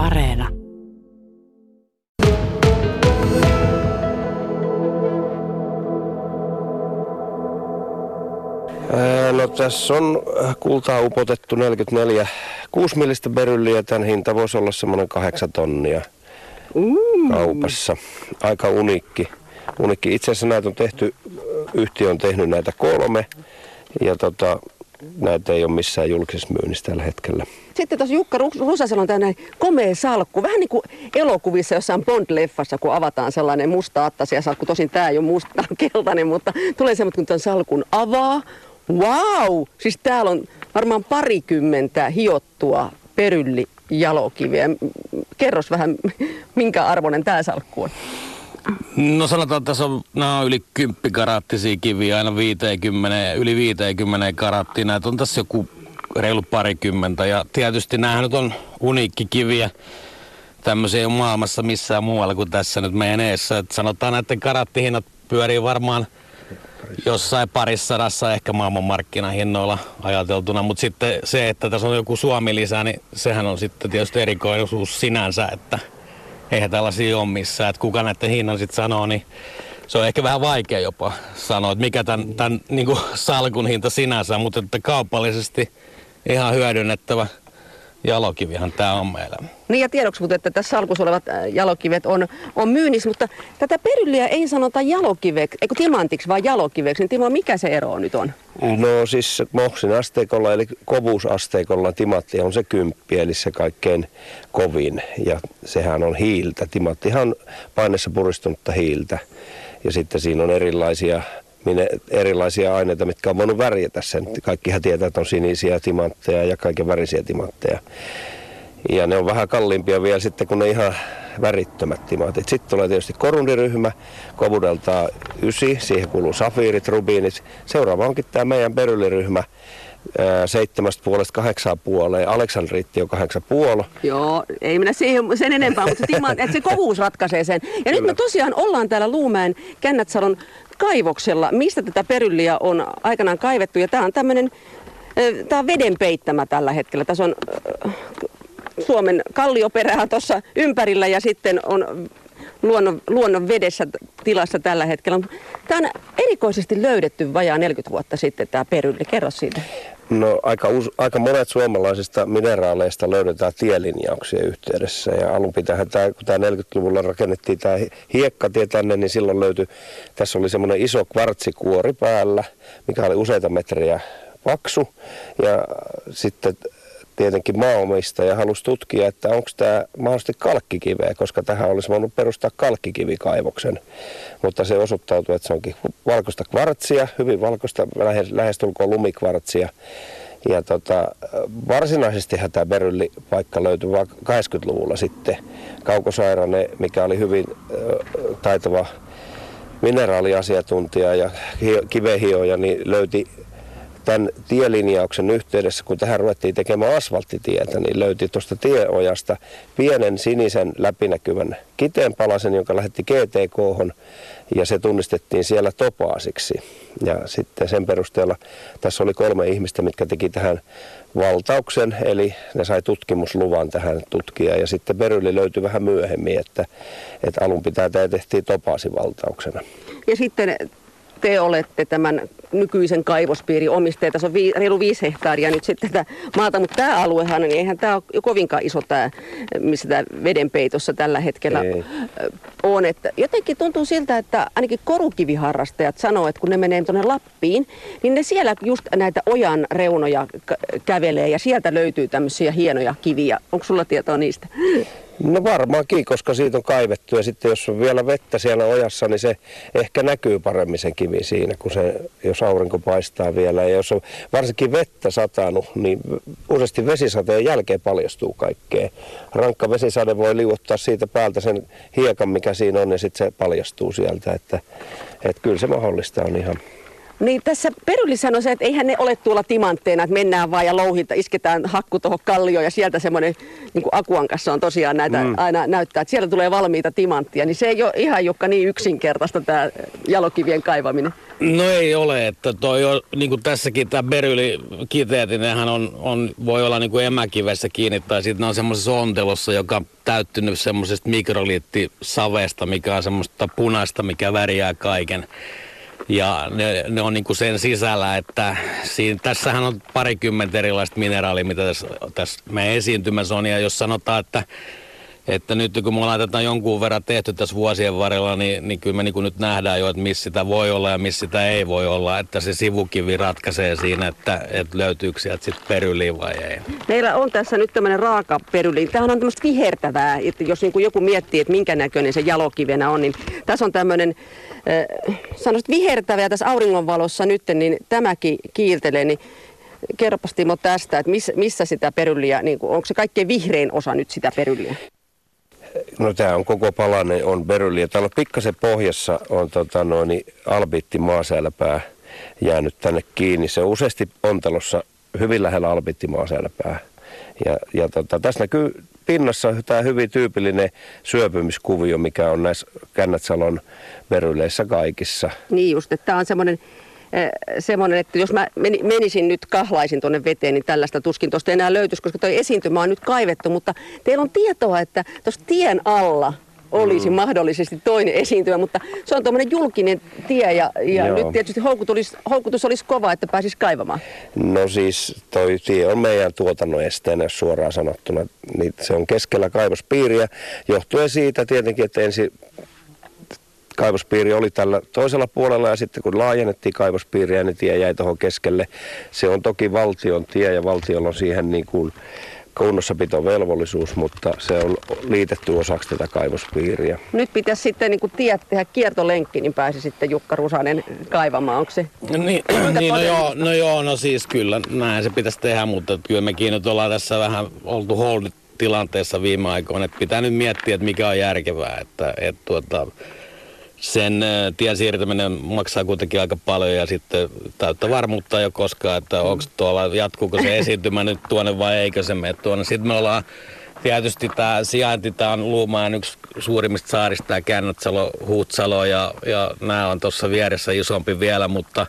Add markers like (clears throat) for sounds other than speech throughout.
Areena. No tässä on kultaa upotettu 44 6 millistä berylliä. Tämän hinta voisi olla semmoinen 8 tonnia kaupassa. Aika uniikki. uniikki. Itse asiassa näitä on tehty, yhtiö on tehnyt näitä kolme. Ja tota, näitä ei ole missään julkisessa myynnissä tällä hetkellä. Sitten tuossa Jukka Rusasella on tämmöinen komea salkku, vähän niin kuin elokuvissa jossain Bond-leffassa, kun avataan sellainen musta attasia salkku. Tosin tämä ei ole musta, keltainen, mutta tulee semmoinen, kun tämän salkun avaa. Wow! Siis täällä on varmaan parikymmentä hiottua peryllijalokiviä. Kerros vähän, minkä arvoinen tämä salkku on. No sanotaan, että tässä on, nämä on yli 10 karattisia kiviä, aina 50, yli 50 karattia. Näitä on tässä joku reilu parikymmentä. Ja tietysti nämä nyt on uniikkikiviä. Tämmöisiä ei ole maailmassa missään muualla kuin tässä nyt meidän eessä. Et sanotaan, että karattihinnat pyörii varmaan jossain parissadassa ehkä maailmanmarkkinahinnoilla ajateltuna. Mutta sitten se, että tässä on joku Suomi lisää, niin sehän on sitten tietysti erikoisuus sinänsä, että eihän tällaisia ole missään. Että kuka näiden hinnan sitten sanoo, niin se on ehkä vähän vaikea jopa sanoa, että mikä tämän, tämän niin salkun hinta sinänsä, mutta että kaupallisesti ihan hyödynnettävä jalokivihan tämä on meillä. Niin ja tiedoksi, mutta että tässä salkussa olevat äh, jalokivet on, on myynnissä, mutta tätä perylliä ei sanota jalokiveksi, eikö timantiksi, vaan jalokiveksi. Niin Timo, mikä se ero nyt on? No siis Mohsin asteikolla, eli kovuusasteikolla timatti on se kymppi, eli se kaikkein kovin. Ja sehän on hiiltä. Timanttihan on painessa puristunutta hiiltä. Ja sitten siinä on erilaisia minne erilaisia aineita, mitkä on voinut värjätä sen. Kaikkihan tietää, että on sinisiä timantteja ja kaiken värisiä timantteja. Ja ne on vähän kalliimpia vielä sitten kuin ne ihan värittömät timantit. Sitten tulee tietysti korundiryhmä, kovudelta 9, siihen kuuluu safiirit, rubiinit. Seuraava onkin tämä meidän berylliryhmä, seitsemästä puolesta kahdeksaan puoleen. Aleksandriitti on kahdeksan puolo. Joo, ei mennä siihen sen enempää, mutta se, timan, että se kovuus ratkaisee sen. Ja Kyllä. nyt me tosiaan ollaan täällä Luumäen Kännätsalon kaivoksella, mistä tätä perylliä on aikanaan kaivettu. Ja tämä on tämmöinen, tämä on veden peittämä tällä hetkellä. Tässä on Suomen kallioperää tuossa ympärillä ja sitten on luonnon, luonnon vedessä tilassa tällä hetkellä. Tämä on erikoisesti löydetty vajaa 40 vuotta sitten tämä perylli. Kerro siitä. No aika, aika monet suomalaisista mineraaleista löydetään tielinjauksien yhteydessä. Ja alun pitähän tämä, kun tämä 40-luvulla rakennettiin tämä hiekkatie tänne, niin silloin löytyi, tässä oli semmoinen iso kvartsikuori päällä, mikä oli useita metriä paksu. Ja sitten tietenkin maanomistaja halusi tutkia, että onko tämä mahdollisesti kalkkikiveä, koska tähän olisi voinut perustaa kalkkikivikaivoksen. Mutta se osoittautui, että se onkin valkoista kvartsia, hyvin valkoista, lähestulkoon lumikvartsia. Ja tota, varsinaisesti tämä beryllipaikka löytyi vain 80-luvulla sitten. Kaukosairane, mikä oli hyvin äh, taitava mineraaliasiantuntija ja kivehioja, niin löyti tämän tielinjauksen yhteydessä, kun tähän ruvettiin tekemään asfalttitietä, niin löyti tuosta tieojasta pienen sinisen läpinäkyvän kiteenpalasen, jonka lähetti GTK ja se tunnistettiin siellä topaasiksi. Ja sitten sen perusteella tässä oli kolme ihmistä, mitkä teki tähän valtauksen, eli ne sai tutkimusluvan tähän tutkia ja sitten Berylli löytyi vähän myöhemmin, että, että alun pitää tämä tehtiin topaasivaltauksena. Ja sitten te olette tämän nykyisen kaivospiirin omistaja. Tässä on vi, reilu viisi hehtaaria nyt sitten tätä maata, mutta tämä aluehan, niin eihän tämä ole kovinkaan iso tämä, missä tämä vedenpeitossa tällä hetkellä Ei. on. Että jotenkin tuntuu siltä, että ainakin korukiviharrastajat sanoo, että kun ne menee tuonne Lappiin, niin ne siellä just näitä ojan reunoja kävelee ja sieltä löytyy tämmöisiä hienoja kiviä. Onko sulla tietoa niistä? No varmaankin, koska siitä on kaivettu ja sitten jos on vielä vettä siellä ojassa, niin se ehkä näkyy paremmin se kivi siinä, kun se, jos aurinko paistaa vielä. Ja jos on varsinkin vettä satanut, niin useasti vesisateen jälkeen paljastuu kaikkea. Rankka vesisade voi liuottaa siitä päältä sen hiekan, mikä siinä on, ja sitten se paljastuu sieltä. Että, että kyllä se mahdollista on ihan. Niin tässä Peryllissä on se, että eihän ne ole tuolla timantteina, että mennään vaan ja louhinta, isketään hakku tuohon kallioon ja sieltä semmoinen, niin kuin Akuan kanssa on tosiaan näitä mm. aina näyttää, että sieltä tulee valmiita timanttia, niin se ei ole ihan joka niin yksinkertaista tämä jalokivien kaivaminen. No ei ole, että toi on, niin kuin tässäkin tämä beryli kiteetinenhän on, on, voi olla niin kuin emäkivessä kiinni tai sitten on semmoisessa ontelossa, joka on täyttynyt semmoisesta mikroliittisavesta, mikä on semmoista punaista, mikä väriää kaiken. Ja ne, ne on niin kuin sen sisällä, että siinä, tässähän on parikymmentä erilaista mineraalia, mitä tässä, tässä meidän esiintymässä on. Ja jos sanotaan, että että nyt kun me laitetaan jonkun verran tehty tässä vuosien varrella, niin, niin kyllä me niin nyt nähdään jo, että missä sitä voi olla ja missä sitä ei voi olla. Että se sivukivi ratkaisee siinä, että, että löytyykö sieltä sitten peryliin vai ei. Meillä on tässä nyt tämmöinen raaka peryli. Tämähän on tämmöistä vihertävää, että jos niin joku miettii, että minkä näköinen se jalokivenä on, niin tässä on tämmöinen äh, sanoisit vihertävä ja tässä auringonvalossa nyt, niin tämäkin kiiltelee, niin kerropas Timo tästä, että missä, sitä peryliä, niin onko se kaikkein vihrein osa nyt sitä peryliä? No tämä on koko palanen, on beryliä. Täällä pikkasen pohjassa on tota, noin, niin albiitti maasälpää jäänyt tänne kiinni. Se useasti ontelossa hyvin lähellä albiitti maasälpää. Ja, ja tota, tässä näkyy pinnassa tämä hyvin tyypillinen syöpymiskuvio, mikä on näissä Kännätsalon beryleissä kaikissa. Niin just, että tämä on semmoinen semmoinen, että jos mä menisin nyt kahlaisin tuonne veteen, niin tällaista tuskin tuosta enää löytyisi, koska tuo esiintymä on nyt kaivettu, mutta teillä on tietoa, että tuossa tien alla olisi mm. mahdollisesti toinen esiintymä, mutta se on tuommoinen julkinen tie ja, ja nyt tietysti houkutus olisi, houkutus olisi kova, että pääsisi kaivamaan. No siis toi tie on meidän tuotannon esteenä suoraan sanottuna. Niin se on keskellä kaivospiiriä johtuen siitä tietenkin, että ensin kaivospiiri oli tällä toisella puolella ja sitten kun laajennettiin kaivospiiriä, niin tie jäi tuohon keskelle. Se on toki valtion tie ja valtiolla on siihen niin kuin kunnossapitovelvollisuus, mutta se on liitetty osaksi tätä kaivospiiriä. Nyt pitäisi sitten niin kuin tiet tehdä kiertolenkki, niin pääsi sitten Jukka Rusanen kaivamaan, onko se? No niin, (clears throat) niin no, joo, no joo, no siis kyllä näin se pitäisi tehdä, mutta kyllä mekin nyt ollaan tässä vähän oltu hold tilanteessa viime aikoina, että pitää nyt miettiä, että mikä on järkevää, että, että tuota, sen tien siirtäminen maksaa kuitenkin aika paljon ja sitten täyttä varmuutta jo koskaan, että onko tuolla, jatkuuko se esiintymä nyt tuonne vai eikö se mene tuonne. Sitten me ollaan tietysti tämä sijainti, tämä on Luumaan yksi suurimmista saarista, tämä Käännätsalo, Huutsalo ja, ja nämä on tuossa vieressä isompi vielä, mutta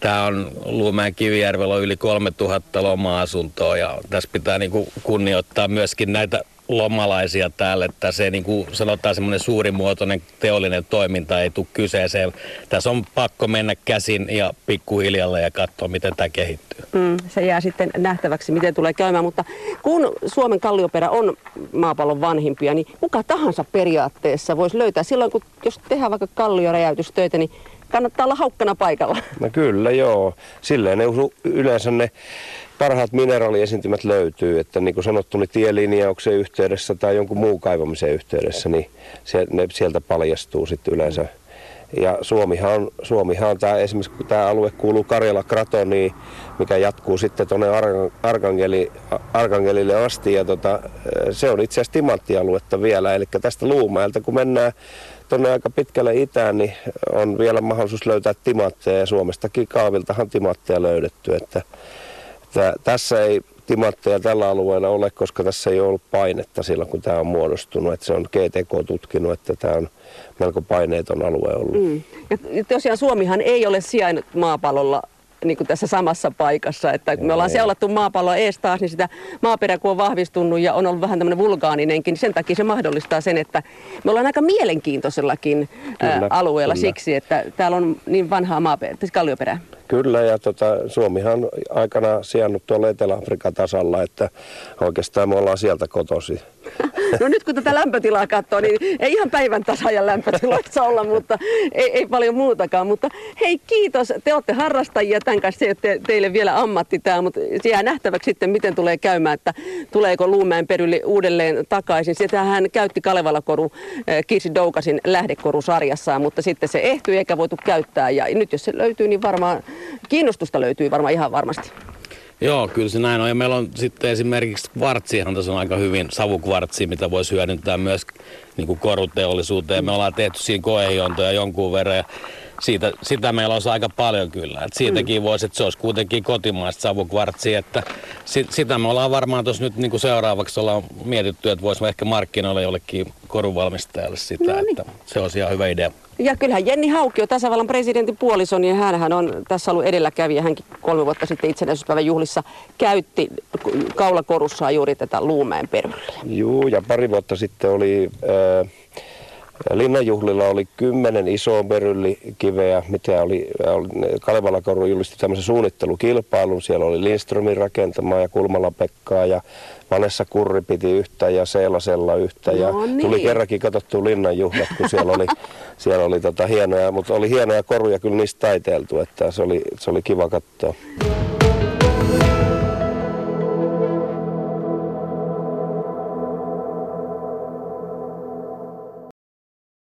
tämä on Luumäen Kivijärvellä on yli 3000 loma-asuntoa ja tässä pitää niinku kunnioittaa myöskin näitä lomalaisia täällä, että se niin kuin sanotaan semmoinen suurimuotoinen teollinen toiminta ei tule kyseeseen. Tässä on pakko mennä käsin ja pikkuhiljalla ja katsoa, miten tämä kehittyy. Mm, se jää sitten nähtäväksi, miten tulee käymään, mutta kun Suomen kallioperä on maapallon vanhimpia, niin kuka tahansa periaatteessa voisi löytää silloin, kun jos tehdään vaikka kallioräjäytystöitä, niin kannattaa olla haukkana paikalla. No kyllä, joo. Silleen ne yleensä ne parhaat mineraaliesiintymät löytyy, että niin kuin sanottu, niin tielinjauksen yhteydessä tai jonkun muun kaivamisen yhteydessä, niin se, ne sieltä paljastuu sitten yleensä. Ja Suomihan on, Suomihan on tämä, esimerkiksi tämä alue kuuluu Karjala Kratoniin, mikä jatkuu sitten tuonne Arkangeli, Arkangelille asti. Ja tota, se on itse asiassa timanttialuetta vielä, eli tästä Luumäeltä kun mennään tuonne aika pitkälle itään, niin on vielä mahdollisuus löytää timantteja ja Suomestakin kaaviltahan timantteja löydetty. Että että tässä ei timantteja tällä alueella ole, koska tässä ei ollut painetta silloin, kun tämä on muodostunut. Että se on GTK tutkinut, että tämä on melko paineeton alue ollut. Mm. Ja tosiaan Suomihan ei ole sijainnut maapallolla niin kuin tässä samassa paikassa. Että me ollaan seulattu maapalloa ees taas, niin sitä maaperä kun on vahvistunut ja on ollut vähän tämmöinen vulgaaninenkin, niin sen takia se mahdollistaa sen, että me ollaan aika mielenkiintoisellakin kyllä, alueella kyllä. siksi, että täällä on niin vanhaa maaperää, siis kallioperää. Kyllä, ja tota, Suomihan aikana sijannut tuolla Etelä-Afrikan tasalla, että oikeastaan me ollaan sieltä kotosi. (laughs) No nyt kun tätä lämpötilaa katsoo, niin ei ihan päivän tasaajan lämpötiloissa olla, mutta ei, ei paljon muutakaan. Mutta hei, kiitos. Te olette harrastajia, tämän kanssa se te, teille vielä ammatti tämä, mutta se jää nähtäväksi sitten, miten tulee käymään, että tuleeko Luumäen perylli uudelleen takaisin. Sitä hän käytti Kalevala koru eh, Kirsi Doukasin lähdekorusarjassaan, mutta sitten se ehtyi eikä voitu käyttää. Ja nyt jos se löytyy, niin varmaan kiinnostusta löytyy varmaan ihan varmasti. Joo, kyllä se näin on. Ja meillä on sitten esimerkiksi kvartsihan tässä on aika hyvin savukvartsi, mitä voisi hyödyntää myös niin kuin koruteollisuuteen. Me ollaan tehty siinä koehiontoja jonkun verran. Ja siitä, sitä meillä olisi aika paljon kyllä. Et siitäkin mm. voisi, että se olisi kuitenkin kotimaista savukvartsia, että sit, sitä me ollaan varmaan tuossa nyt niin kuin seuraavaksi ollaan mietitty, että voisimme ehkä markkinoilla jollekin korunvalmistajalle sitä, no niin. että se olisi ihan hyvä idea. Ja kyllähän Jenni Haukki on tasavallan presidentin puoliso, niin hän on tässä ollut edelläkävijä. Hänkin kolme vuotta sitten itsenäisyyspäivän juhlissa käytti kaulakorussaan juuri tätä luumeen perylliä. Joo, ja pari vuotta sitten oli... Linnanjuhlilla oli kymmenen isoa beryllikiveä, mitä oli, Kalevala Koru julisti tämmöisen suunnittelukilpailun. Siellä oli Lindströmin rakentama ja Kulmala Pekkaa ja Vanessa Kurri piti yhtä ja Seelasella yhtä. No ja niin. tuli kerrankin katsottu Linnanjuhlat, kun siellä oli, (laughs) siellä oli tota hienoja, mutta oli hienoja koruja kyllä niistä taiteeltu, että se oli, se oli kiva katsoa.